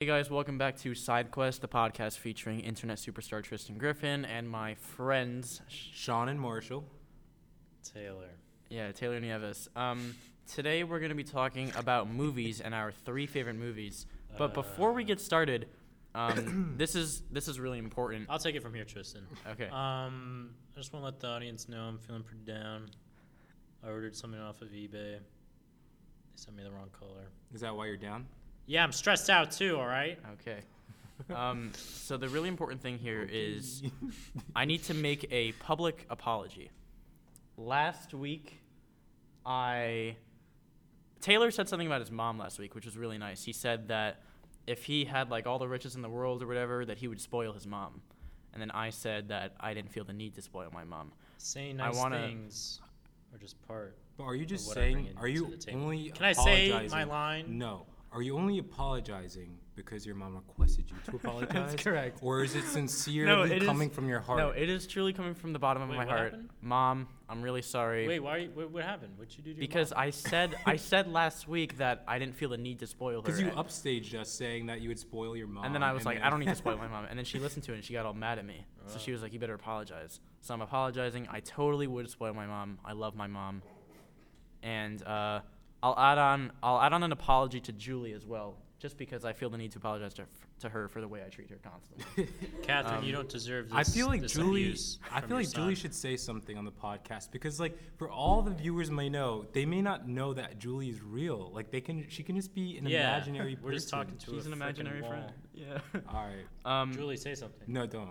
Hey guys, welcome back to SideQuest, the podcast featuring internet superstar Tristan Griffin and my friends, Sean and Marshall. Taylor. yeah, Taylor Nieves. Um, today we're going to be talking about movies and our three favorite movies. But before we Uh, get started, um, this is this is really important. I'll take it from here, Tristan. Okay. Um, I just want to let the audience know I'm feeling pretty down. I ordered something off of eBay. They sent me the wrong color. Is that why you're down? Yeah, I'm stressed out too. All right. Okay. Um, so the really important thing here is I need to make a public apology. Last week, I Taylor said something about his mom last week, which was really nice. He said that if he had like all the riches in the world or whatever, that he would spoil his mom. And then I said that I didn't feel the need to spoil my mom. Saying I nice wanna- things are just part. But are you just what I bring saying? Are you to the table. only? Can I say my line? No. Are you only apologizing because your mom requested you to apologize? That's correct. Or is it sincerely it is- coming from your heart? No, it is truly coming from the bottom of Wait, my what heart. happened? Mom, I'm really sorry. Wait, why? You, what, what happened? What'd you do to your because mom? I said I said last week that I didn't feel the need to spoil her. Because you upstaged us saying that you would spoil your mom. And then I was like, then- I don't need to spoil my mom. And then she listened to it and she got all mad at me. So she was like, you better apologize. So I'm apologizing. I totally would spoil my mom. I love my mom. And uh, I'll add on I'll add on an apology to Julie as well, just because I feel the need to apologize to, to her for the way I treat her constantly. Catherine, um, you don't deserve this. I feel like Julie. I feel your like Julie should say something on the podcast because, like, for all the viewers may know, they may not know that Julie is real. Like, they can. She can just be an Yeah, imaginary person. we're just talking to She's a an frickin' imaginary wall. friend. Yeah. All right. Um, Julie, say something. No, don't.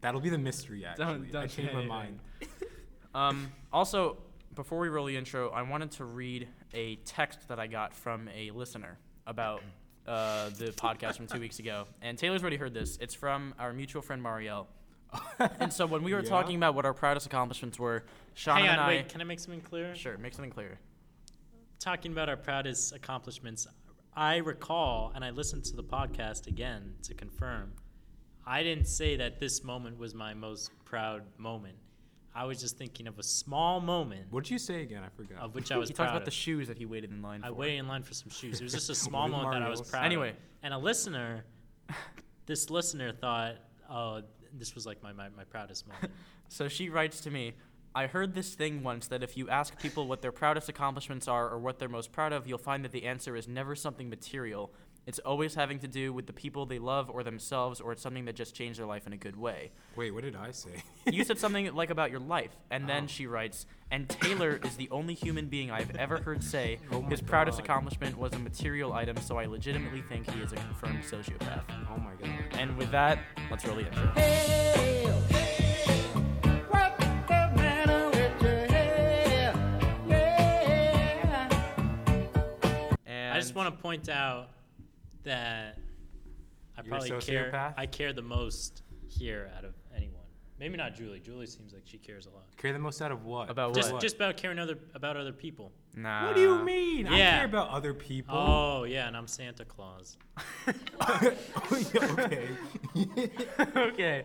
That'll be the mystery. Actually, Don't- I don't changed say my anything. mind. Um, also, before we roll the intro, I wanted to read a text that I got from a listener about uh, the podcast from two weeks ago. And Taylor's already heard this. It's from our mutual friend Marielle. And so when we were Yeah? talking about what our proudest accomplishments were, Sean Hang and on, I. wait. Can I make something clear? Sure, make something clear. talking about our proudest accomplishments, I recall, and I listened to the podcast again to confirm, I didn't say that this moment was my most proud moment. I was just thinking of a small moment What did you say again? I forgot. of which I was he proud talked about the shoes that he waited in line for. I for. waited in line for some shoes. It was just a small What did moment that I was proud say? Anyway. of. And a listener, this listener thought, oh, this was like my, my, my proudest moment. So she writes to me, I heard this thing once that if you ask people what their proudest accomplishments are or what they're most proud of, you'll find that the answer is never something material. It's always having to do with the people they love or themselves, or it's something that just changed their life in a good way. Wait, what did I say? You said something like about your life, and then Oh. she writes, and Taylor is the only human being I've ever heard say Oh his proudest God. accomplishment was a material item, so I legitimately think he is a confirmed sociopath. oh my god. And with that, let's roll the intro. And I just want to point out that I You're probably care. I care the most here out of anyone. Maybe not Julie. Julie seems like she cares a lot. Care the most out of what? About Just, what? just about caring other about other people. Nah. What do you mean? I care about other people. Oh yeah, and I'm Santa Claus. okay. okay.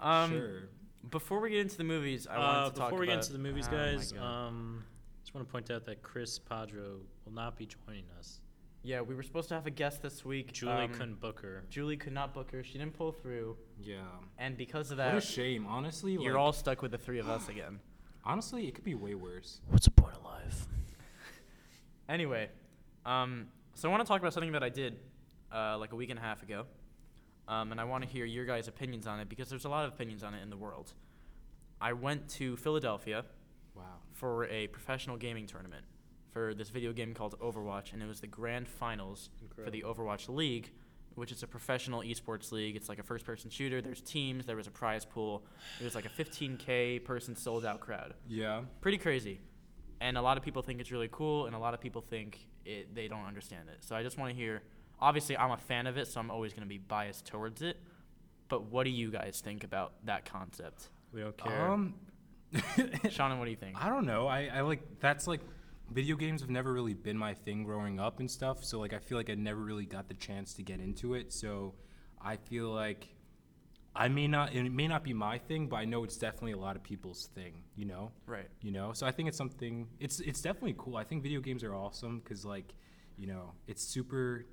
Um, sure. Before we get into the movies, I wanted Uh, to talk before we get into the movies, Oh guys, God. um, just want to point out that Chris Padro will not be joining us. Yeah, we were supposed to have a guest this week. Julie um, couldn't book her. Julie could not book her. She didn't pull through, Yeah. and because of that, What a shame. Honestly, you're like, all stuck with the three of us again. honestly, it could be way worse. What's the point of life? Anyway, um, so I want to talk about something that I did uh, like a week and a half ago, um, and I want to hear your guys' opinions on it because there's a lot of opinions on it in the world. I went to Philadelphia Wow. for a professional gaming tournament for this video game called Overwatch, and it was the grand finals for the Overwatch League, which is a professional esports league. It's like a first-person shooter. There's teams. There was a prize pool. It was like a 15k person sold-out crowd. Yeah. Pretty crazy, and a lot of people think it's really cool, and a lot of people think it, they don't understand it. So I just want to hear. Obviously, I'm a fan of it, so I'm always going to be biased towards it. But what do you guys think about that concept? We don't care. Um. Shonnon, what do you think? I don't know. I, I like that's like video games have never really been my thing growing up and stuff. So like I feel like I never really got the chance to get into it. So I feel like I may not it may not be my thing, but I know it's definitely a lot of people's thing, you know? Right. You know? So I think it's something it's it's definitely cool. I think video games are awesome cuz like, you know, it's super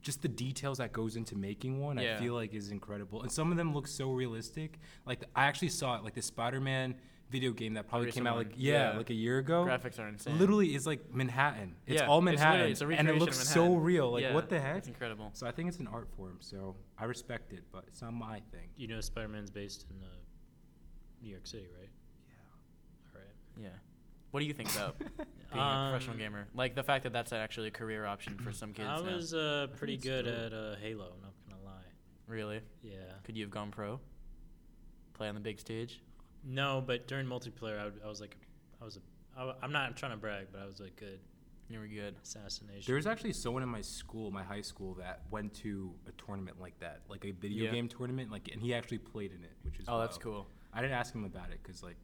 just the details that goes into making one, Yeah. I feel like is incredible. And some of them look so realistic. Like I actually saw it, like the Spider-Man video game that probably recent came out like yeah, Yeah. like a year ago. Graphics are insane. Literally is like Manhattan. It's Yeah, all Manhattan, literally- it's a and it looks of so real. Like Yeah, what the heck? It's incredible. So I think it's an art form. So I respect it, but it's not my thing. You know, Spider Man's based in uh, New York City, right? Yeah. All right. Yeah. What do you think though? being a professional Um, gamer, like the fact that that's actually a career option for some kids. I now. was uh, pretty it's good dope. at uh, Halo. Not gonna lie. really. Yeah. Could you have gone pro? Play on the big stage. No, but during multiplayer, I, would, I was like, I was a. I, I'm not trying to brag, but I was like good You were good. assassination. There was actually someone in my school, my high school, that went to a tournament like that, like a video Yeah. game tournament, like, and he actually played in it, which is Oh, that's cool. I didn't ask him about it because, like,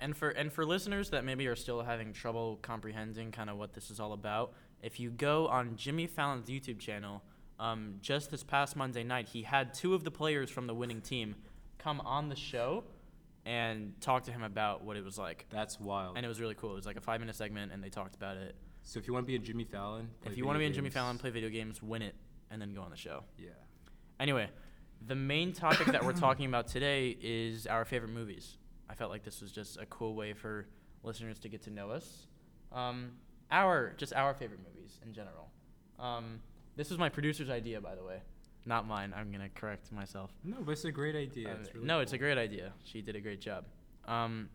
And for and for listeners that maybe are still having trouble comprehending kind of what this is all about, if you go on Jimmy Fallon's YouTube channel, um, just this past Monday night, he had two of the players from the winning team come on the show and talk to him about what it was like. that's wild. And it was really cool. It was like a five minute segment, and they talked about it. so if you want to be a Jimmy Fallon, if you want to be in Jimmy Fallon, play video games, win it, and then go on the show. yeah, Anyway, the main topic that we're talking about today is our favorite movies. I felt like this was just a cool way for listeners to get to know us. Um, our just our favorite movies in general. Um, this was my producer's idea, by the way, not mine. I'm gonna correct myself. no, but it's a great idea. Uh, it's really no, it's a great idea. She did a great job. Um,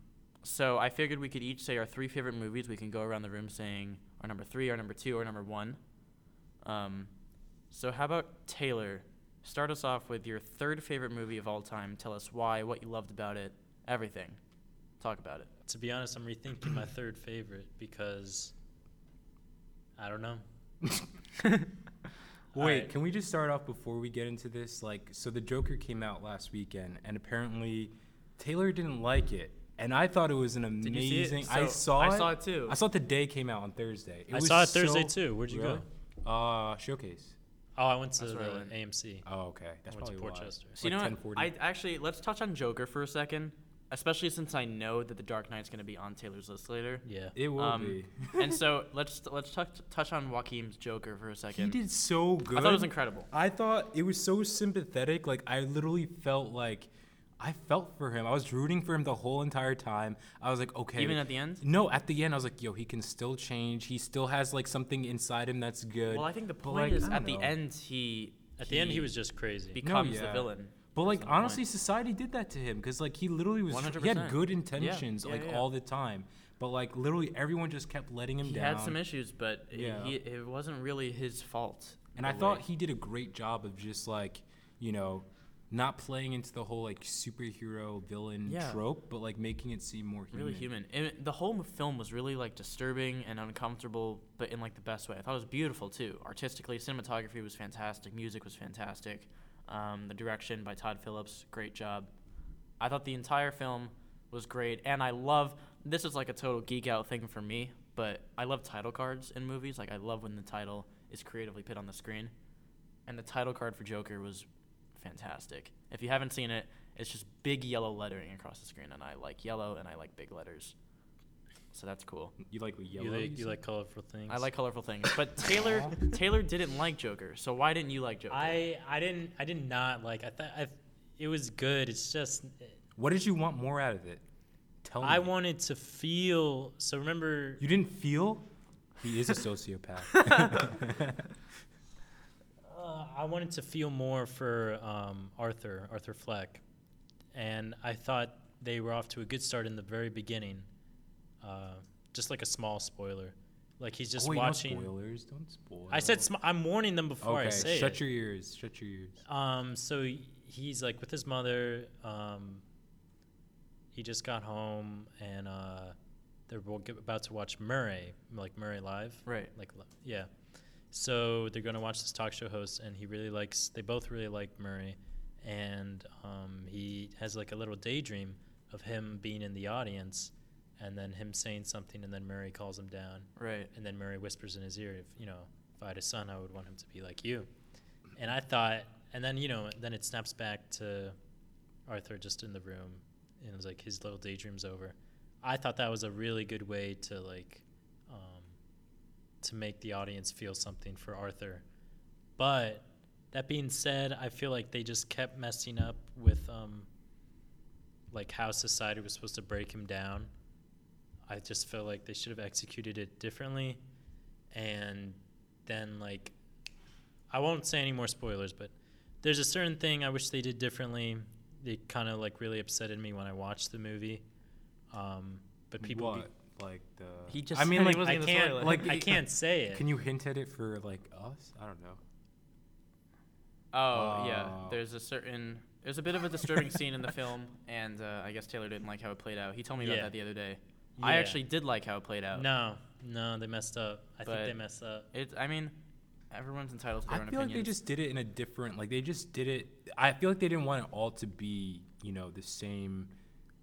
so I figured we could each say our three favorite movies. We can go around the room saying our number three, our number two, our number one. Um, so how about Taylor? Start us off with your third favorite movie of all time. Tell us why, what you loved about it, everything. Talk about it. to be honest, I'm rethinking my third favorite because I don't know. Wait, Alright. can we just start off before we get into this? Like, so the Joker came out last weekend, and apparently Taylor didn't like it, and I thought it was an Did you see it? amazing. I So, saw I saw it too. I saw it the day it came out on Thursday. It I was saw it Thursday so- too. Where'd you Really? go? Uh, showcase. Oh, I went to That's the went. AMC. Oh, okay. That's I went to probably why. Port Chester. So you know what? I actually let's touch on Joker for a second, especially since I know that The Dark Knight's going to be on Taylor's list later. Yeah. It will Um, be. and so let's let's touch touch on Joaquin's Joker for a second. he did so good. I thought it was incredible. I thought it was so sympathetic. Like I literally felt like I felt for him. I was rooting for him the whole entire time. I was like, okay. Even at the end. no, at the end, I was like, yo, he can still change. He still has like something inside him that's good. Well, I think the point like, is at don't the end he At the end, he was just crazy. becomes the yeah. villain. But like the point. honestly, society did that to him because like he literally was. He 100%. had good intentions yeah, like yeah. all the time, but like literally everyone just kept letting him He down. He had some issues, but it- Yeah. he, it wasn't really his fault. and I thought he did a great job of just like, you know, not playing into the whole like superhero villain Yeah. trope, but like making it seem more human. really human. And the whole film was really like disturbing and uncomfortable, but in like the best way. I thought it was beautiful too. Artistically, cinematography was fantastic. Music was fantastic. Um, the direction by Todd Phillips, great job. I thought the entire film was great, and I love. This is like a total geek out thing for me, but I love title cards in movies. Like I love when the title is creatively put on the screen, and the title card for Joker was fantastic. If you haven't seen it, it's just big yellow lettering across the screen, and I like yellow and I like big letters, so that's cool. You like yellow? you like you you like colorful things. I like colorful things, but Taylor Taylor didn't like Joker, so why didn't you like Joker? I I didn't I did not like. I thought I, it was good. It's just What did you want more out of it? Tell me. I wanted to feel. So remember, You didn't feel? He is a sociopath. uh, I wanted to feel more for um, Arthur Arthur Fleck, and I thought they were off to a good start in the very beginning. Uh, just like a small spoiler, like he's just oh, wait, watching. No spoilers. Don't spoil. I said sm- I'm warning them before okay, I say shut it. your ears. Shut your ears. Um, so he's like with his mother. Um, he just got home and uh, they're about to watch Murray, like Murray live. right. Like yeah. So they're gonna watch this talk show host, and he really likes. They both really like Murray, and um, he has like a little daydream of him being in the audience, and then him saying something, and then Murray calls him down, Right. and then Murray whispers in his ear, "If you know, if I had a son, I would want him to be like you." And I thought, and then you know, then it snaps back to Arthur just in the room, and it was like his little daydream's over. I thought that was a really good way to like, um, to make the audience feel something for Arthur, But that being said, I feel like they just kept messing up with um, like how society was supposed to break him down. I just feel like they should have executed it differently, and then like I won't say any more spoilers, but there's a certain thing I wish they did differently. It kind of like really upsetted me when I watched the movie. Um, but people, be- like the. He just I mean, like, I can't spoil like I can't say it. can you hint at it for like us? I don't know. Oh yeah, Oh. there's a certain there's a bit of a disturbing scene in the film, and uh, I guess Taylor didn't like how it played out. He told me Yeah. about that the other day. I actually did like how it played out. No, no, they messed up. I think they messed up. It. I mean, everyone's entitled to I their own feel like they just did it in a different like they just did it I feel like they didn't want it all to be, you know, the same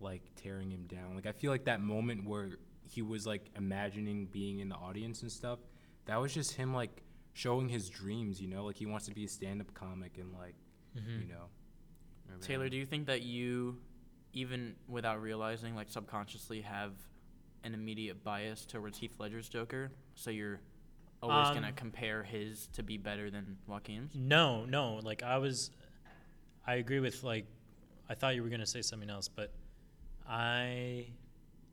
like tearing him down. Like I feel like that moment where he was like imagining being in the audience and stuff, that was just him like showing his dreams, you know, like he wants to be a stand-up comic and like, Mhm. you know. Taylor, do you think that you, even without realizing, like subconsciously, have an immediate bias towards Heath Ledger's Joker? So you're always gonna Um, compare his to be better than Joaquin's? No, no. Like I was, I agree with like, I thought you were gonna say something else, but I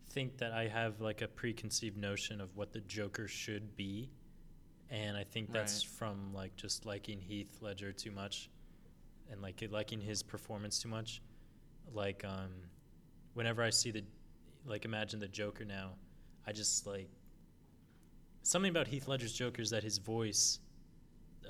think that I have like a preconceived notion of what the Joker should be, and I think that's Right. from like just liking Heath Ledger too much, and like liking his performance too much. Like um, whenever I see the, like imagine the Joker now, I just like. Something about Heath Ledger's Joker is that his voice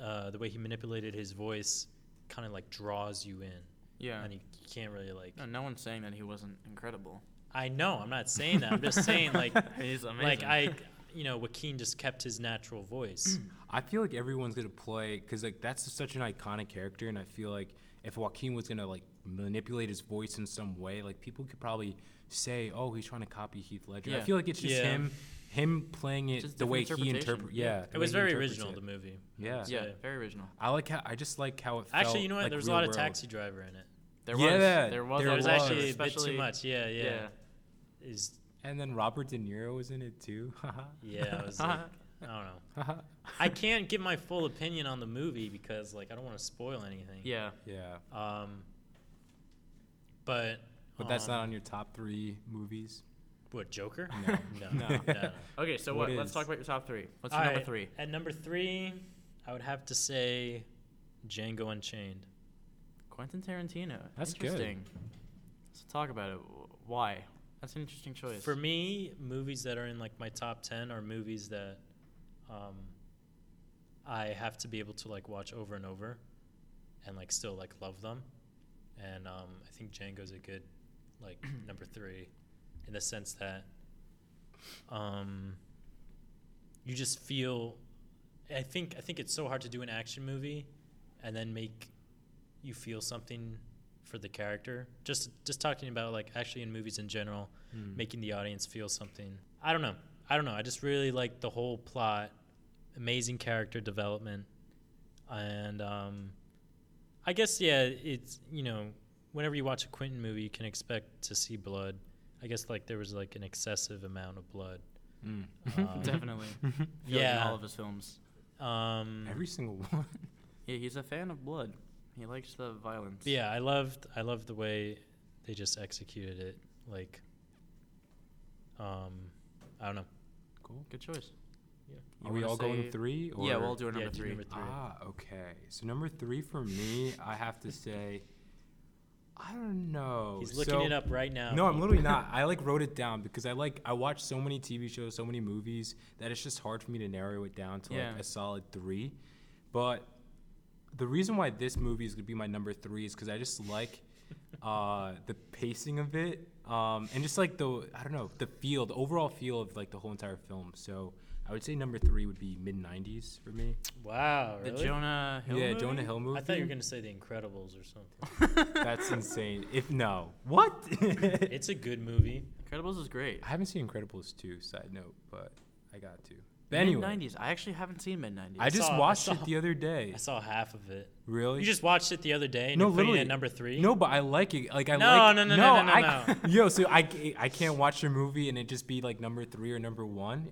uh, the way he manipulated his voice kind of like draws you in Yeah. and you, you can't really like No, no one's saying that he wasn't incredible. i know i'm not saying that i'm just saying like He's amazing. like i you know joaquin just kept his natural voice I feel like everyone's gonna play because like that's such an iconic character, and I feel like if Joaquin was gonna like manipulate his voice in some way, like people could probably say, "Oh, he's trying to copy Heath Ledger." I feel like it's just Yeah. him, him playing it Just the way he interpretation. interprets. Yeah, Yeah. it was very original it. the movie Yeah. yeah, say. very original. I like how I just like how it. actually you know what like there was a real lot of world. taxi driver in it There was. there There was. there there was was. actually a bit especially- too much yeah yeah, Yeah. is And then Robert De Niro was in it too. yeah i was like i don't know i can't give my full opinion on the movie because like i don't want to spoil anything Yeah. yeah, um but but that's not um, on your top three movies. what joker No. no, No. no, no. Okay, so What what? Let's is? talk about your top three. What's your All number right, three? At number three, I would have to say Django Unchained. Quentin Tarantino. That's good. interesting. Let's talk about it. Wh- Why? That's an interesting choice. For me, movies that are in like my top ten are movies that um, I have to be able to like watch over and over, and like still like love them. And um, I think Django's a good like number three, in the sense that um, you just feel. I think I think it's so hard to do an action movie, and then make you feel something for the character. Just just talking about like actually in movies in general, Hmm. making the audience feel something. I don't know. I don't know. I just really like the whole plot, amazing character development, and um, I guess yeah, it's you know whenever you watch a Quentin movie, you can expect to see blood. I guess like there was like an excessive amount of blood. Mm. Um, Definitely. I feel like in Yeah. all of his films. Um, Every single one. Yeah, he's a fan of blood. He likes the violence. yeah, I loved I loved the way they just executed it. Like, um, I don't know. Cool. Good choice. Yeah. Are we all going three? Or? Yeah, we'll do a number do three. number three. Ah, okay. So number three for me, I have to say, I don't know. He's looking So- it up right now. No, I'm literally not. I like wrote it down because I like I watch so many TV shows, so many movies that it's just hard for me to narrow it down to Yeah. like a solid three. But the reason why this movie is gonna be my number three is because I just like uh, the pacing of it, um, and just like the I don't know the feel, the overall feel of like the whole entire film. So I would say number three would be mid '90s for me. Wow, The? Jonah Hill. yeah, movie? Jonah Hill movie. I thought you were gonna say The Incredibles or something. That's insane. If no, what? it's a good movie. Incredibles is great. I haven't seen Incredibles 2, side note, but I got to. But anyway, Mid 90s. I actually haven't seen mid 90s. I just saw- I watched saw- it the other day. I saw half of it. Really? You just watched it the other day and no, you're putting it literally at number three. No, but I like it. Like I No, like. no, no, no, no, no, I, Yo, so I, I can't watch your movie and it just be like number three or number one.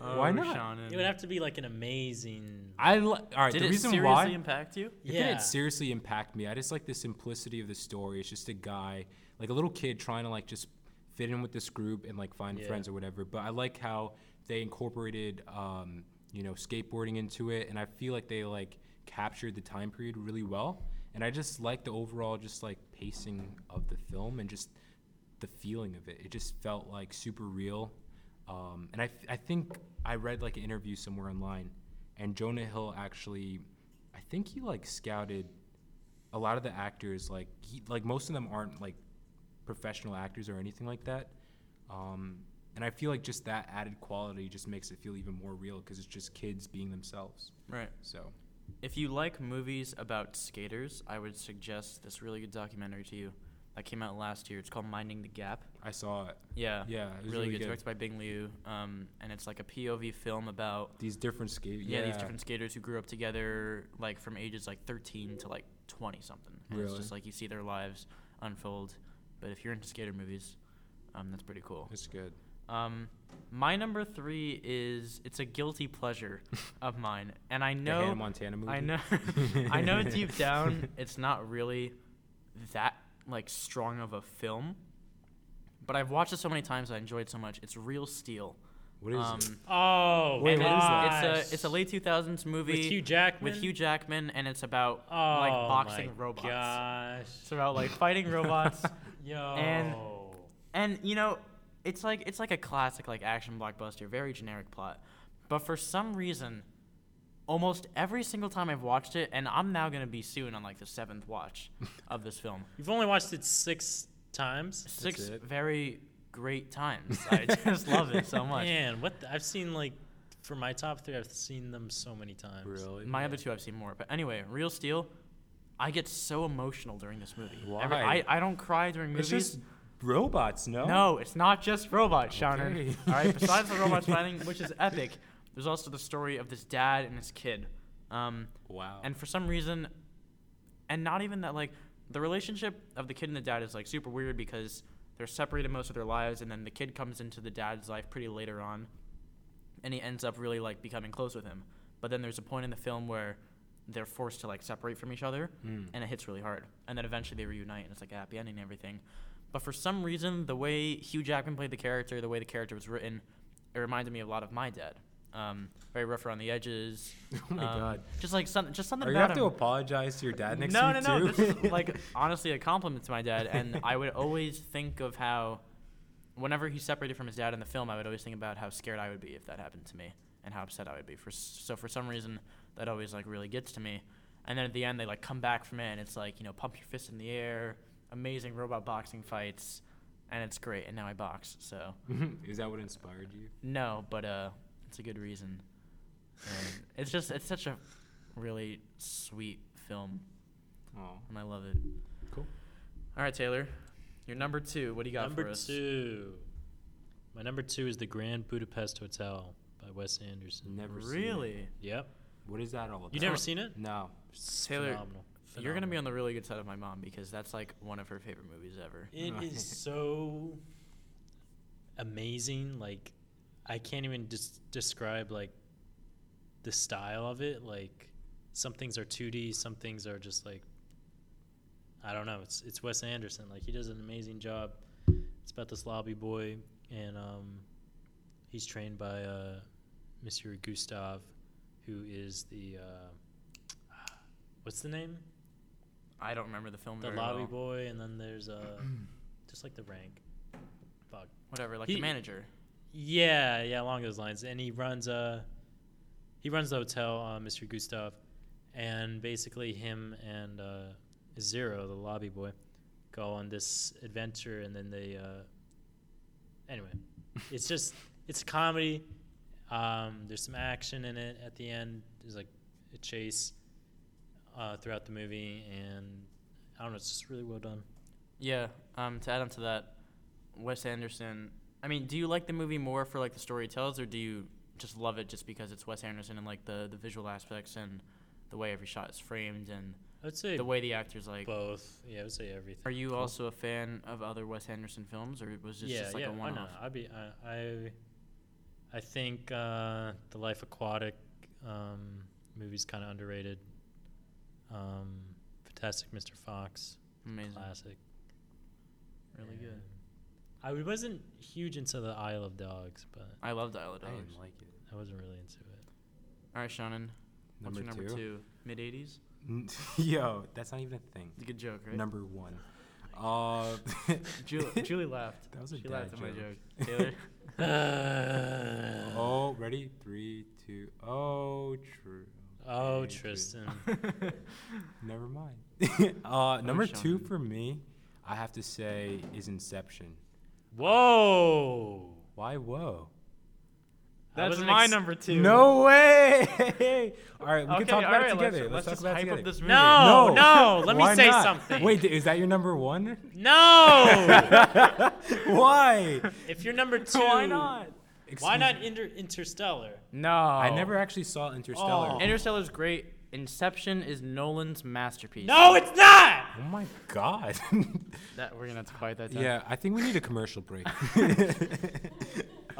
Why Oh, not? Shonnon. It would have to be like an amazing. I li- all right. Did the it reason seriously why impact you? It yeah. didn't seriously impact me. I just like the simplicity of the story. It's just a guy, like a little kid, trying to like just fit in with this group and like find Yeah. friends or whatever. But I like how they incorporated, um, you know, skateboarding into it, and I feel like they like captured the time period really well. And I just like the overall, just like pacing of the film and just the feeling of it. It just felt like super real. Um, and I, th- I think I read like an interview somewhere online, and Jonah Hill actually, I think he like scouted a lot of the actors. Like he, like most of them aren't like professional actors or anything like that. Um, and I feel like just that added quality just makes it feel even more real because it's just kids being themselves. Right. So If you like movies about skaters, I would suggest this really good documentary to you that came out last year. It's called Minding the Gap. I saw it. Yeah. Yeah, it really, really good. good. Directed by Bing Liu. Um, and it's like a POV film about These different skate. yeah, these different skaters who grew up together, like from ages like 13 to like 20 something. And It's Really? just like you see their lives unfold. But if you're into skater movies, um, that's pretty cool. It's good. Um, my number three is it's a guilty pleasure of mine, and I know Montana movie. I know, I know deep down it's not really that like strong of a film, but I've watched it so many times I enjoyed it so much. It's Real Steel. What is um, it? Oh, Wait, and what is it's, that? It's a it's a late two thousands movie with Hugh Jackman. with Hugh Jackman, and it's about Oh like boxing my robots. Gosh. It's about like fighting robots. Yo. And- And you know, it's like it's like a classic like action blockbuster, very generic plot. But for some reason, almost every single time I've watched it, and I'm now gonna be soon on like the seventh watch of this film. You've only watched it six times. Six it. very great times. I just love it so much. Man, what the, I've seen like for my top three, I've seen them so many times. Really? My other two I've seen more. But anyway, Real Steel, I get so emotional during this movie. Every- Why? I, I don't cry during movies. It's movies. just robots, no? No, it's not just robots, Shonnon. Okay. All right. Besides the robots fighting, which is epic, there's also the story of this dad and his kid. Um, Wow. and for some reason, and not even that, like the relationship of the kid and the dad is like super weird because they're separated most of their lives, and then the kid comes into the dad's life pretty later on, and he ends up really like becoming close with him. But then there's a point in the film where they're forced to like separate from each other, Mm. and it hits really hard. And then eventually they reunite, and it's like a happy ending and everything. But for some reason, the way Hugh Jackman played the character, the way the character was written, it reminded me a lot of my dad. Um, very rough around the edges. Oh my um, God. Just like some, just something Are you have to apologize to your dad next no, week no, no. too? This is like honestly a compliment to my dad, and I would always think of how, whenever he separated from his dad in the film, I would always think about how scared I would be if that happened to me, and how upset I would be. For so for some reason, that always like really gets to me. And then at the end, they like come back from it, and it's like you know, pump your fist in the air, amazing robot boxing fights, and it's great. And now I box, so is that what inspired you? no, but uh, it's a good reason. And it's just it's such a really sweet film, Oh, and I love it. cool. All right, Taylor, your number two. What do you got number for us? Number two. My number two is the Grand Budapest Hotel by Wes Anderson. Never seen. Really? Yep. What is that all about? You never seen it? No. It's Taylor, phenomenal. You're gonna be on the really good side of my mom because that's like one of her favorite movies ever. It is so amazing. Like, I can't even just describe like the style of it. Like, some things are 2D, some things are just like I don't know. It's it's Wes Anderson. Like he does an amazing job. It's about this lobby boy, and um, he's trained by uh, Monsieur Gustave, who is the uh, what's the name? I don't remember the film The lobby well. boy, and then there's uh, just like the rank. Fuck. Whatever, like He- the manager. Yeah, yeah, along those lines. And he runs uh he runs the hotel, uh, Mr. Gustave, and basically him and uh, Zero, the lobby boy, go on this adventure, and then they. Uh, anyway, it's just it's a comedy. Um, there's some action in it at the end. There's like a chase uh, throughout the movie, and I don't know. It's just really well done. Yeah. Um, to add on to that, Wes Anderson. I mean, do you like the movie more for like the story it tells, or do you just love it just because it's Wes Anderson and like the the visual aspects and the way every shot is framed and I would say the way the actors like? both. Yeah, I would say everything. Are you also a fan of other Wes Anderson films, or was this yeah, just like yeah. a one-off? I'd be. I, I. I think uh, the Life Aquatic um, movie's kind of underrated. Um, Fantastic Mr. Fox, Amazing. classic. Really good. And I wasn't huge into the Isle of Dogs, but I loved Isle of Dogs. I Dogs. didn't like it. I wasn't really into it. All right, Shonnon. What's Number your number two. two? Mid 80s? Yo, that's not even a thing. It's a good joke, right? Number one. Uh, Julie, Julie laughed. That was a she dad laughed at my joke. joke. Taylor? oh, ready? Three, two. Oh, true. Oh, Okay, true. Tristan. Never mind. uh, number two Sean. for me, I have to say, is Inception. Whoa. Why? Whoa. I That's wasn't my ex- number two. No way! all right, we okay, can talk all about right, it together. Let's, let's, Let's, just talk about it hype together. up this movie. No, no, let me say not? something. Wait, is that your number one? No. Why? if you're number two, Why not? Why not. Inter- Interstellar? No. I never actually saw Interstellar. Oh. Interstellar's great. Inception is Nolan's masterpiece. No, it's not. Oh my god. That we're gonna have to quiet that down. yeah, I think we need a commercial break.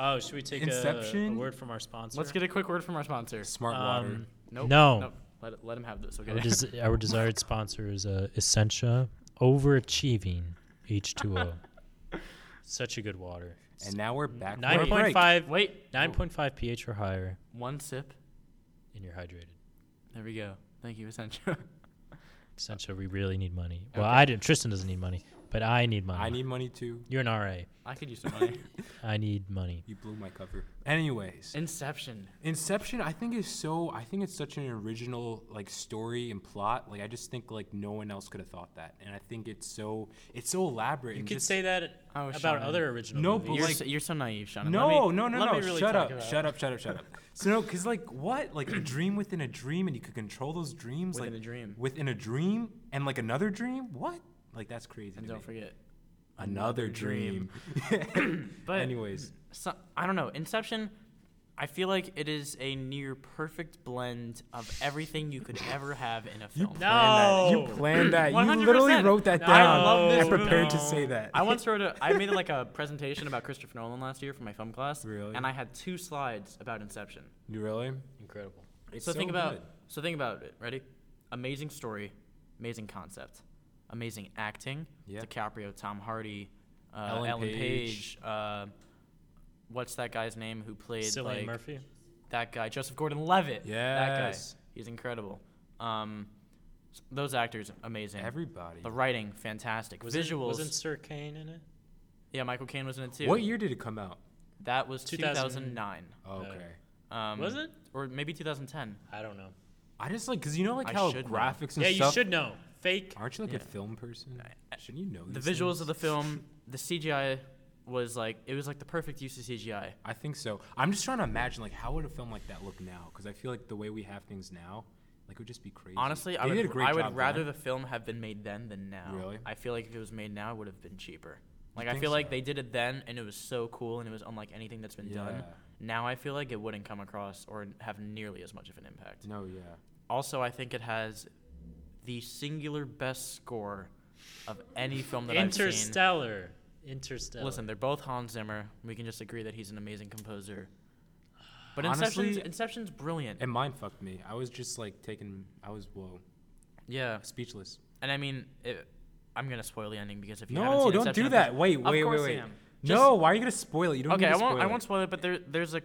Oh, should we take a, a Inception? word from our sponsor? Let's get a quick word from our sponsor. Smart water. Um, Nope. No. Nope. Let, let him have this, okay? Our, des- our desired sponsor is uh, Essentia Overachieving H2O. Such a good water. And now we're back for a point break. five. Wait. Nine point five pH or higher, One sip. and you're hydrated. There we go. Thank you, Essentia. Essentia, we really need money. Well, Okay. I didn't. Tristan doesn't need money, but I need money. I need money too. You're an RA. I could use some money. I need money. You blew my cover. Anyways, Inception. Inception, I think is so. I think it's such an original like story and plot. Like I just think like no one else could have thought that, and I think it's so it's so elaborate. You and could just- say that Oh, about Shonnon. other original No, movies. but You're, like- so, you're so naive, Shonnon. No, me- no, no, no. really shut talk up, shut up, shut up, shut up. So no, because like what? Like a dream within a dream, and you could control those dreams. Within like a dream. Within a dream, and like another dream. What? Like that's crazy. And to don't me. forget. another dream. But anyways, so, I don't know. Inception, I feel like it is a near perfect blend of everything you could ever have in a you film. planned that. You planned that. You 100%. literally wrote that No. down. I love this and prepared to say that. I once wrote a. I made like a presentation about Christopher Nolan last year for my film class. Really? And I had two slides about Inception. You really? Incredible. It's so, think about. So think about it. Ready? Amazing story, amazing concept, amazing acting. Yeah. DiCaprio, Tom Hardy, uh, Ellen Ellen, Page. Page. uh, what's that guy's name who played Cillian like Murphy. that guy? Joseph Gordon-Levitt. Yeah. That guy. Yes. He's incredible. Um, those actors, amazing. Everybody. the writing, fantastic. Wasn't, Visuals. Wasn't Sir Caine in it? yeah, Michael Caine was in it too. What year did it come out? That was 2000 2009. Oh, okay. Um, Was it? Or maybe 2010. I don't know. I just like because you know like I how should know. graphics and stuff. Yeah, you should know. Fake. Aren't you like Yeah. a film person? Shouldn't you know The visuals things? of the film, the CGI was like it was like the perfect use of CGI. I think so. I'm just trying to imagine like how would a film like that look now? Because I feel like the way we have things now, like it would just be crazy. Honestly, I They did a would, great I would rather then. the film have been made then than now. Really? I feel like if it was made now, it would have been cheaper. Like I think feel like they did it then, and it was so cool, and it was unlike anything that's been done. Yeah. Now I feel like it wouldn't come across or have nearly as much of an impact. No, yeah. Also, I think it has the singular best score of any film that I've seen. Interstellar. Interstellar. Listen, they're both Hans Zimmer. We can just agree that he's an amazing composer. But Honestly- Inception's, Inception's brilliant. It mind fucked me. I was just like taken. I was whoa, yeah, speechless. and I mean, it, I'm gonna spoil the ending because if you haven't No, seen don't Inception, do I'm that. just- Wait, Of wait, wait, course I wait. am. No, why are you gonna spoil it? You don't Okay, need I won't. spoil I won't spoil it, but there, there's a,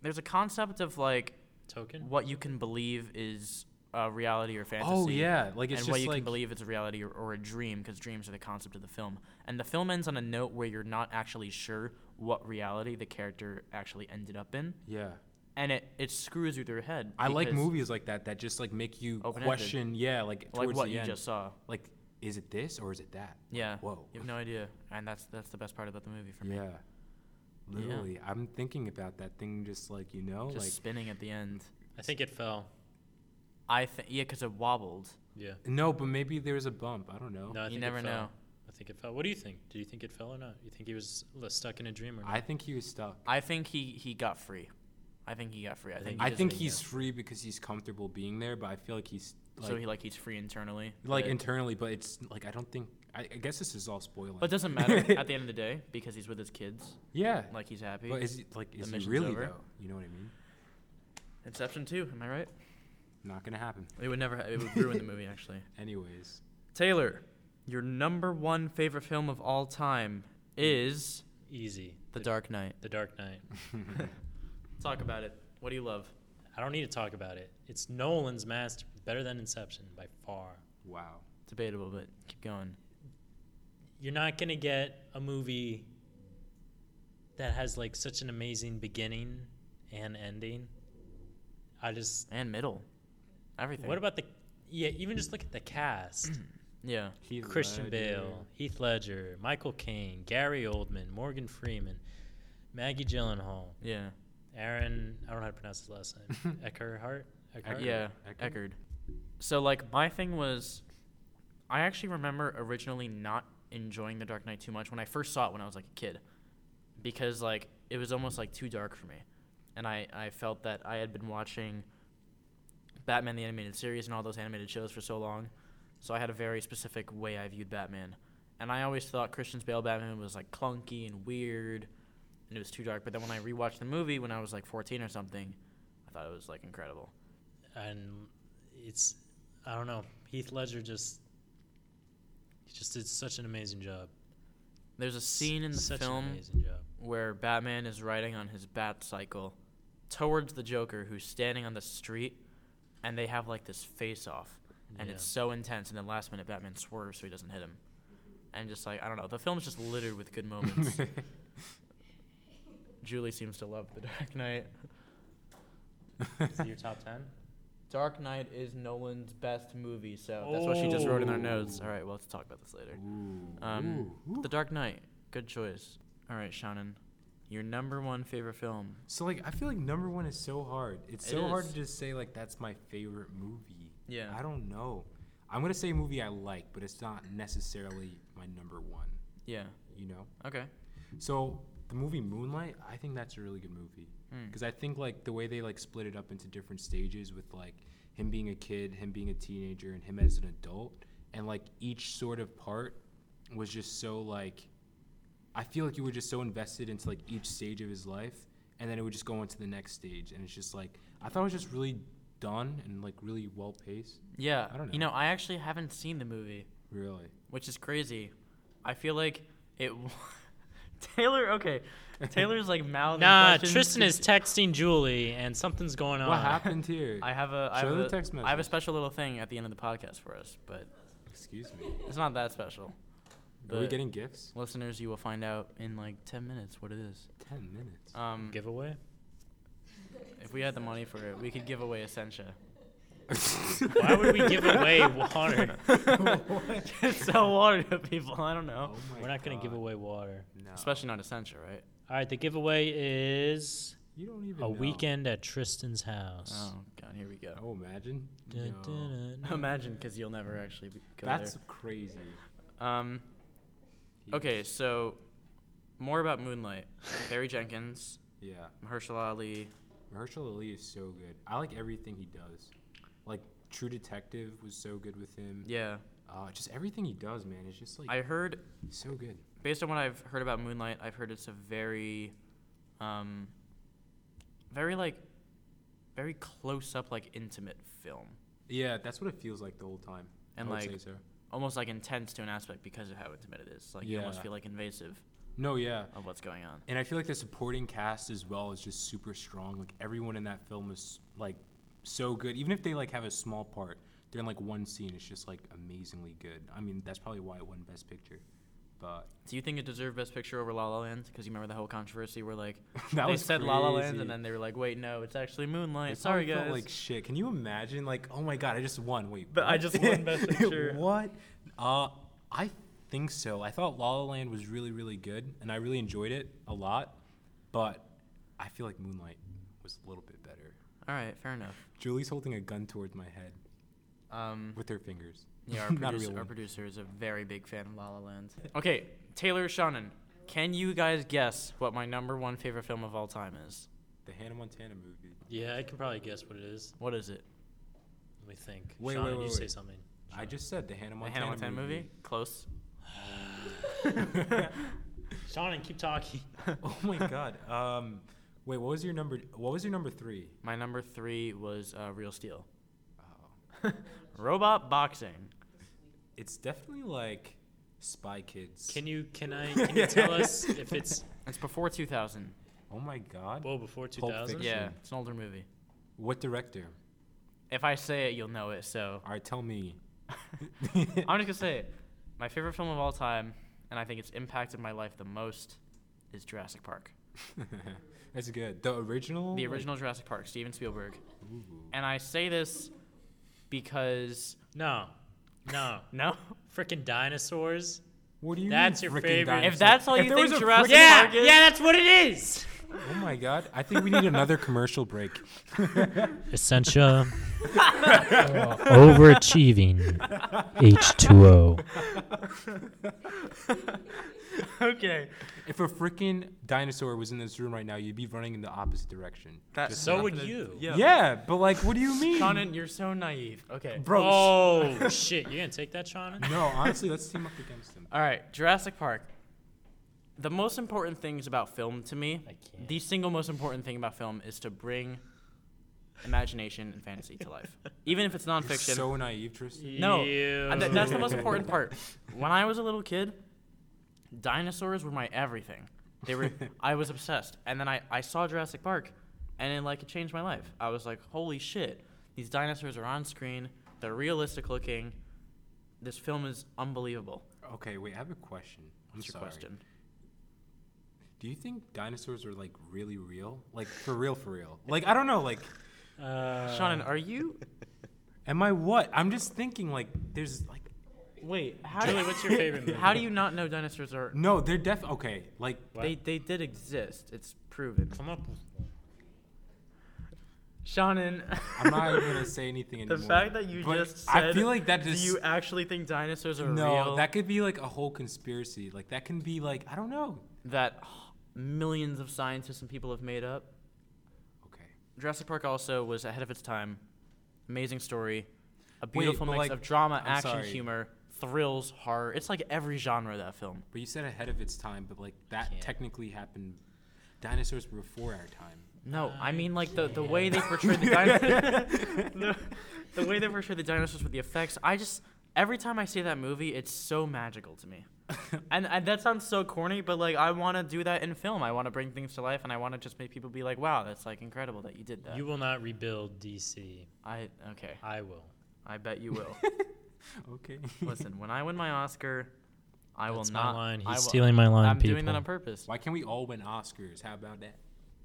there's a concept of like Totem. what you can believe is uh, reality or fantasy. Oh yeah, like it's and just what you like can believe it's a reality or, or a dream, because dreams are the concept of the film. And the film ends on a note where you're not actually sure what reality the character actually ended up in, yeah. and it, it screws you with your head. I like movies like that that just like make you Open-ended. question. Yeah, like like what the you end. just saw. like, is it this or is it that? Yeah. Whoa. You have no idea, and that's that's the best part about the movie for me. Yeah. Literally, I'm thinking about that thing, just like you know, Just like spinning at the end. I think it fell. I think yeah, because it wobbled. Yeah. no, but maybe there was a bump. I don't know. No, I You think never it fell. know. I think it fell. What do you think? Do you think it fell or not? You think he was stuck in a dream or not? I think he was stuck. I think he he got free. I think he got free. I think. He I think he's free because he's comfortable being there, but I feel like he's like, so he like he's free internally. like but- internally, but it's like I don't think I, I guess this is all spoiling. But it doesn't matter at the end of the day because he's with his kids. yeah. Like he's happy. But is he, like is he really over. though? You know what I mean? Inception 2, am I right? Not gonna happen. It would never. Ha- it would ruin the movie actually. Anyways, Taylor, your number one favorite film of all time is Easy. The Dark Knight. The Dark Knight. Talk about it. What do you love? I don't need to talk about it. It's Nolan's masterpiece, better than Inception by far. wow. Debatable, but keep going. You're not gonna get a movie that has like such an amazing beginning and ending. I just And middle, everything. what about the yeah? Even just look at the cast: Yeah. Heath Christian Ledger. Bale, Heath Ledger, Michael Caine, Gary Oldman, Morgan Freeman, Maggie Gyllenhaal, Yeah. Aaron. I don't know how to pronounce his last name. Eckhart. Eckhart. Yeah. Eckert? Eckerd. So like my thing was, I actually remember originally not enjoying The Dark Knight too much when I first saw it when I was like a kid, because like it was almost like too dark for me, and I I felt that I had been watching Batman the animated series and all those animated shows for so long, so I had a very specific way I viewed Batman, and I always thought Christian Bale Batman was like clunky and weird, and it was too dark. But then when I rewatched the movie when I was like 14 or something, I thought it was like incredible. and it's I don't know. Heath Ledger just he just did such an amazing job. There's a scene in the such film where Batman is riding on his bat cycle towards the Joker who's standing on the street and they have like this face off and Yeah. it's so intense and then last minute Batman swerves so he doesn't hit him. And just like I don't know, the film's just littered with good moments. Julie seems to love The Dark Knight. Is it your top ten? Dark Knight is Nolan's best movie, so that's what she just wrote in our notes. Oh. All right, well, let's talk about this later. Ooh, Um, ooh, ooh. The Dark Knight, good choice. All right, Shonnon, your number one favorite film. So like I feel like number one is so hard. It's It so hard to just say like that's my favorite movie. Yeah. I don't know. I'm gonna say a movie I like, but it's not necessarily my number one. Yeah. You know. Okay. So the movie Moonlight, I think that's a really good movie Hmm. because I think like the way they like split it up into different stages with like him being a kid, him being a teenager, and him as an adult, and like each sort of part was just so like I feel like you were just so invested into like each stage of his life, and then it would just go on to the next stage, and it's just like I thought it was just really done and like really well paced. Yeah. I don't know. You know. know, I actually haven't seen the movie, Really. which is crazy. I feel like it. Taylor, okay. Taylor's like mouthing Nah, questions Tristan is texting Julie, and something's going on. What happened here? I have a. I Show have the a, text I have a special little thing at the end of the podcast for us, but Excuse me. it's not that special. Are we getting gifts? Listeners, you will find out in like ten minutes what it is. Ten minutes. Um, Giveaway? if we had the money for it, we could give away Essentia. Why would we give away water? Just sell water to people. I don't know. Oh We're not going to give away water. No. Especially not Essentia, right? All right, the giveaway is You don't even a know. weekend at Tristan's house. Oh God, here we go. Oh, imagine. Dun, Yo. dun, dun. Imagine, because you'll never actually be- go That's crazy. there. Um. Okay, so more about Moonlight. Barry Jenkins, Yeah. Mahershala Ali. Mahershala Ali is so good. I like everything he does. Like True Detective was so good with him. Yeah, Uh, just everything he does, man, is just like I heard so good. based on what I've heard about Moonlight, I've heard it's a very, um, very like, very close up, like intimate film, Yeah, that's what it feels like the whole time. And, I would like, say so. Almost like intense to an aspect because of how intimate it is. Like you almost feel like invasive No, yeah. of what's going on. And I feel like the supporting cast as well is just super strong. Like everyone in that film is like so good. Even if they like have a small part, they're in like one scene. It's just like amazingly good. I mean, that's probably why it won Best Picture. But Do you think it deserved Best Picture over La La Land? Because you remember the whole controversy where like that they was said La La Land and then they were like, wait, no, it's actually Moonlight. It Sorry, probably felt guys. Like shit. Can you imagine? Like, oh my god, I just won. Wait, But I just won Best Picture. what? Uh, I think so. I thought La La Land was really, really good, and I really enjoyed it a lot. But I feel like Moonlight was a little bit better. All right, fair enough. Julie's holding a gun towards my head Um, with her fingers. yeah, our Not a producer, real our one. producer is a very big fan of La La Land. Okay, Taylor Shonnon, can you guys guess what my number one favorite film of all time is? The Hannah Montana movie. Yeah, I can probably guess what it is. What is it? Let me think. Wait, Sean, wait, you wait, say wait. something. I just said the Hannah The Montana, Hannah Montana movie? Close. Sean, keep talking. oh my god. Um, wait, what was your number? What was your number three? My number three was uh, Real Steel. Oh, Robot boxing. It's definitely like Spy Kids. Can you can I can you tell us if it's It's before 2000. Oh my god. well before Pulp 2000? Fiction. Yeah, it's an older movie. What director? If I say it, you'll know it. So All right, tell me. I'm just gonna say it. My favorite film of all time, and I think it's impacted my life the most, is Jurassic Park. That's good. The original. The like- original Jurassic Park, Steven Spielberg. Ooh. And I say this because No, no, no, freaking dinosaurs. What do you That's mean your favorite- dinosaur? if that's all If you think was a Jurassic frickin' Yeah, Park is, yeah, that's what it is. Oh my god! I think we need another commercial break. Essentia overachieving H2O. okay. If a freaking dinosaur was in this room right now, you'd be running in the opposite direction. That's Just So saying. would you. Yeah. Yeah, but like, what do you mean? Shonnon, you're so naive. Okay. Bro. Oh shit! You're gonna take that, Shonnon? No, honestly, let's team up against him. All right, Jurassic Park. The most important things about film to me, I can't. the single most important thing about film is to bring imagination and fantasy to life. Even if it's You're nonfiction. so naive, Tristan. No, Ew. th- that's the most important part. When I was a little kid, dinosaurs were my everything. They were I was obsessed. And then I, I saw Jurassic Park and it like it changed my life. I was like, "Holy shit. These dinosaurs are on screen. They're realistic looking. This film is unbelievable." Okay, wait. I have a question. I'm What's your sorry. question? Do you think dinosaurs are like really real? Like for real, for real? Like I don't know. Like, Uh, Shonnon, are you am I what? I'm just thinking like there's like Wait, how Julie, what's your favorite movie? how do you not know dinosaurs are no, they're def. Okay, like What? they they did exist. It's proven. come up? with- Shonnon, I'm not even gonna say anything the anymore. fact that you But just I feel like that just do you actually think dinosaurs are no. real? That could be like a whole conspiracy. Like that can be like I don't know. that millions of scientists and people have made up. Okay. Jurassic Park also was ahead of its time. Amazing story, a beautiful but, mix like, of drama, I'm action, sorry. humor, thrills, horror. It's like every genre of that film. But you said ahead of its time, but like that Can't. technically happened. Dinosaurs were before our time. No, I I mean like the, the way they portrayed the dinosaurs. the, the way they portrayed the dinosaurs with the effects. I just every time I see that movie, it's so magical to me. and, and that sounds so corny, but like I want to do that in film. I want to bring things to life, and I want to just make people be like, "Wow, that's like incredible that you did that." You will not rebuild DC. I okay. I will. I bet you will. Okay. Listen, when I win my Oscar, I will not. my line. He's I will- stealing my line. I'm people. doing that on purpose. Why can't we all win Oscars? How about that?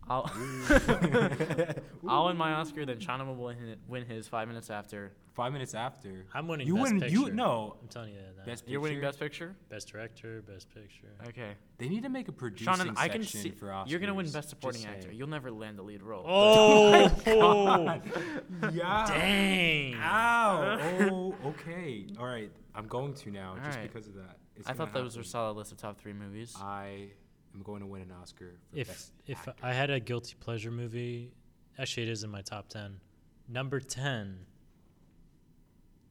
I'll, I'll win my Oscar, then China will win, it- win his five minutes after. Five minutes after. I'm winning You best win. picture. You no. I'm telling you that. Best You're winning Best Picture. Best director, best picture. Okay, They need to make a producing Shonnon, I can section see for Oscars. you're gonna win Best Supporting saying. Actor. You'll never land the lead role. Oh, oh, oh Yeah. dang! Ow. Oh, okay. All right. I'm going to now just Alright. because of that. It's I gonna thought those were happen. solid list of top three movies. I am going to win an Oscar for If best if actor. I had a guilty pleasure movie, actually it is in my top ten. Number ten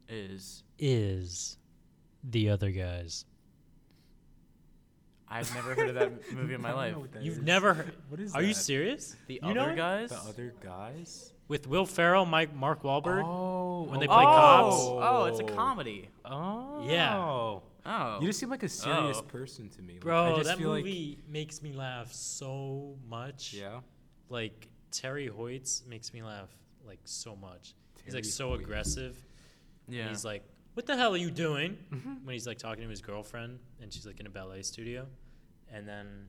Is is The Other Guys. I've never heard of that movie in my life. know what that You've is. never heard? What is Are you serious? The You other it? guys. The other guys? With Will Ferrell, Mike, Mark Wahlberg. Oh, When they oh, play cops? oh, it's a comedy. Oh. oh. Yeah. Oh, You just seem like a serious Oh. person to me. Like, I Bro, just that feel movie makes me laugh so much. Yeah. Like Terry Hoitz makes me laugh like so much. he's like so Hoyt. aggressive. yeah. And he's like, "What the hell are you doing?" Mhm. When he's like talking to his girlfriend, and she's like in a ballet studio, and then,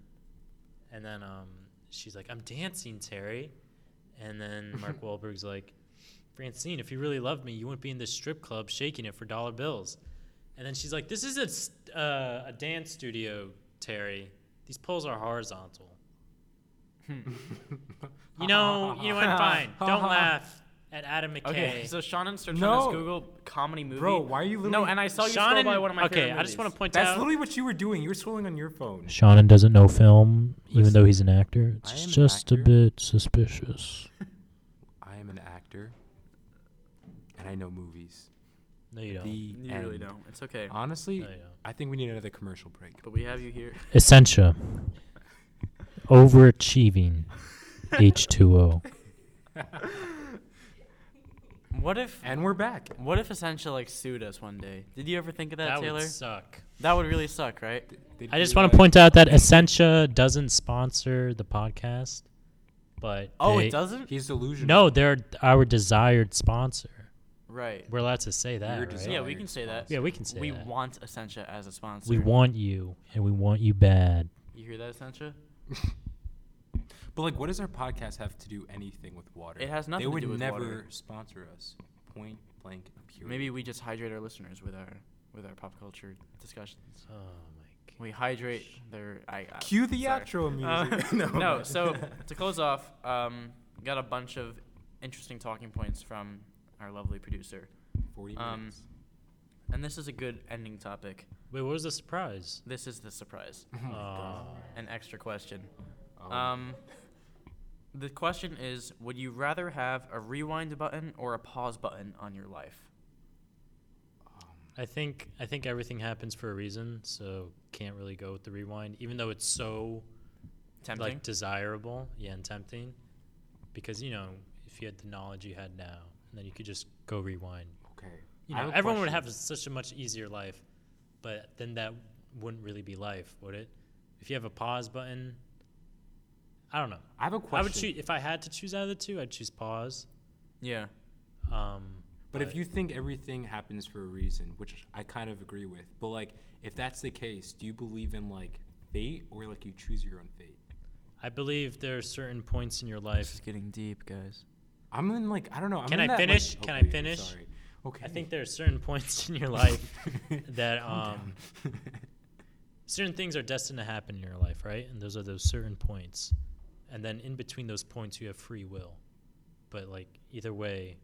and then um, she's like, "I'm dancing, Terry," and then Mark Wahlberg's like, "Francine, if you really loved me, you wouldn't be in this strip club shaking it for dollar bills." And then she's like, "This is a s- uh, a dance studio, Terry. These poles are horizontal." You know, you know what? Fine. Don't laugh at Adam McKay. Okay, so Shonnon searched No. on his Google comedy movie. Bro, why are you No, and I saw you Sean scroll by one of my okay, favorite I just want movies. to point That's out. literally what you were doing. You were scrolling on your phone. Shonnon doesn't know film, even Listen, though he's an actor. It's am an just a bit suspicious. I am an actor, and I know movies. No, you don't. The You really end. don't. It's okay. Honestly, No, you don't. I think we need another commercial break. But we have you here. Essentia. Overachieving. H2O. What if And we're back. what if Essentia like sued us one day? Did you ever think of that, Taylor? That Taylor? would suck. that would really suck, right? They'd I just be want like- to point out that Essentia doesn't sponsor the podcast, but Oh, they- it doesn't? He's delusional. No, they're our desired sponsor. Right. We're allowed to say that, right? Yeah, we can say that. Yeah, we can say that we that. want Essentia as a sponsor. We want you, and we want you bad. You hear that, Essentia? But like, what does our podcast have to do anything with water? It has nothing They to would do with never water. sponsor us. Point blank. Period. Maybe we just hydrate our listeners with our with our pop culture discussions. Oh my God. We hydrate their. I, I Cue the sorry. outro Uh, music. no, no. So to close off, um, got a bunch of interesting talking points from our lovely producer, Forty um, and this is a good ending topic. Wait, what was the surprise? This is the surprise, Oh my God. Uh, an extra question. Um, Um, the question is: Would you rather have a rewind button or a pause button on your life? I think I think everything happens for a reason, so can't really go with the rewind, even though it's so Tempting. like desirable, yeah, and tempting. Because you know, if you had the knowledge you had now, and then you could just go rewind. okay. You know, have a everyone would have such a much easier life, but then that wouldn't really be life, would it? If you have a pause button, I don't know. I have a question. I would choose if I had to choose out of the two. I'd choose pause. yeah. Um, But if you think everything happens for a reason, which I kind of agree with, but like if that's the case, do you believe in like fate or like you choose your own fate? I believe there are certain points in your This life. is getting deep, guys. I'm in like I don't know. I'm Can in I that, like- finish? Can I okay, finish? Sorry. Okay. I think there are certain points in your life that um, certain things are destined to happen in your life, right? And those are those certain points. And then in between those points, you have free will. But like either way,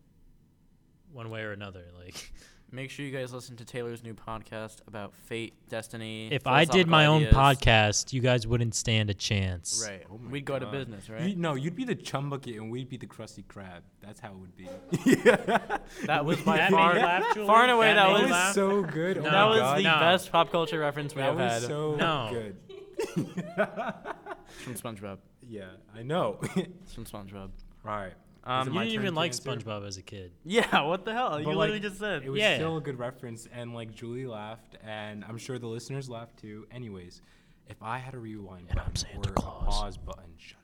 one way or another, like Make sure you guys listen to Taylor's new podcast about fate, destiny. if I did philosophical my own podcast, you guys wouldn't stand a chance. right, Oh we'd go out of business, right? You, no, you'd be the chum bucket and we'd be the Krusty Krab. That's how it would be. That was by That far, laugh, far and away. That That, was laugh? so good. Oh No. my that was God. the No. best pop culture reference we That have was had so No. good. from SpongeBob. yeah, I know. From SpongeBob. All right. Um, You didn't even like? SpongeBob as a kid. Yeah, what the hell? But, you like, literally just said. It was Yeah, still a good reference, and like Julie laughed, and I'm sure the listeners laughed too. Anyways, if I had a rewind And I'm button or a pause button, shut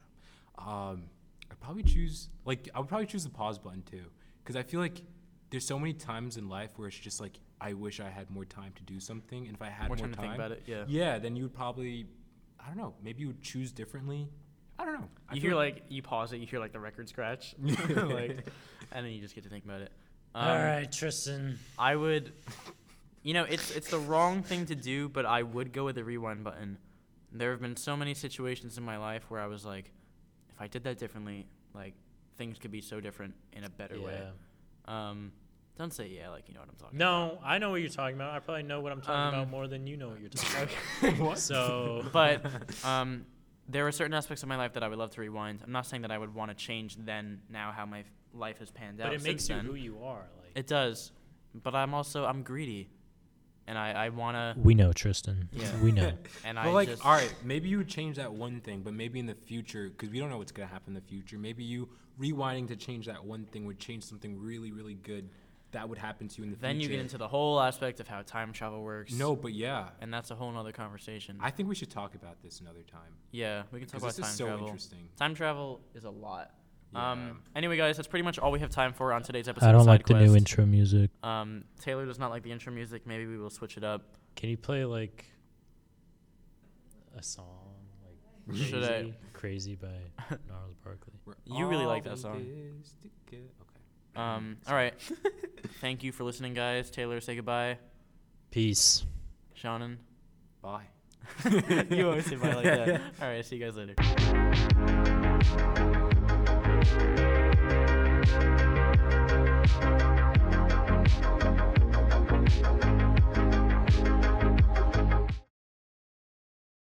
up. Um, I'd probably choose like I would probably choose the pause button too, because I feel like there's so many times in life where it's just like I wish I had more time to do something, and if I had More more, time to think about it, yeah. yeah, then you would probably, I don't know, maybe you would choose differently. I don't know. I you feel hear like you pause it, you hear like the record scratch, like, and then you just get to think about it. Um, All right, Tristan. I would, you know, it's it's the wrong thing to do, but I would go with the rewind button. There have been so many situations in my life where I was like, if I did that differently, like things could be so different in a better way. Um, don't say yeah, like you know what I'm talking No, I know what you're talking about. I probably know what I'm talking Um, about more than you know what you're talking about. about. So, but um, there are certain aspects of my life that I would love to rewind. I'm not saying that I would want to change then now how my f- life has panned out. but it makes you then. who you are. Like It does, but I'm also I'm greedy, and I I wanna we know, Tristan. Yeah. we know. and But I like, just all right, maybe you would change that one thing, but maybe in the future, because we don't know what's gonna happen in the future. Maybe you rewinding to change that one thing would change something really, really good that would happen to you in the future. then you get into the whole aspect of how time travel works. no, but yeah, and that's a whole nother conversation. I think we should talk about this another time yeah, we can talk because about this time is so travel. interesting. Time travel is a lot. Yeah. Um. Anyway, guys, that's pretty much all we have time for on today's episode. I don't Side like the new intro music. Um, Taylor does not like the intro music. Maybe we will switch it up. Can you play like a song like Should I- Crazy, Crazy by Gnarls Barkley? You really like that song. Um. All right. Thank you for listening, guys. Taylor, say goodbye. Peace. Shonnon. Bye. you always say bye like that. All right. See you guys later.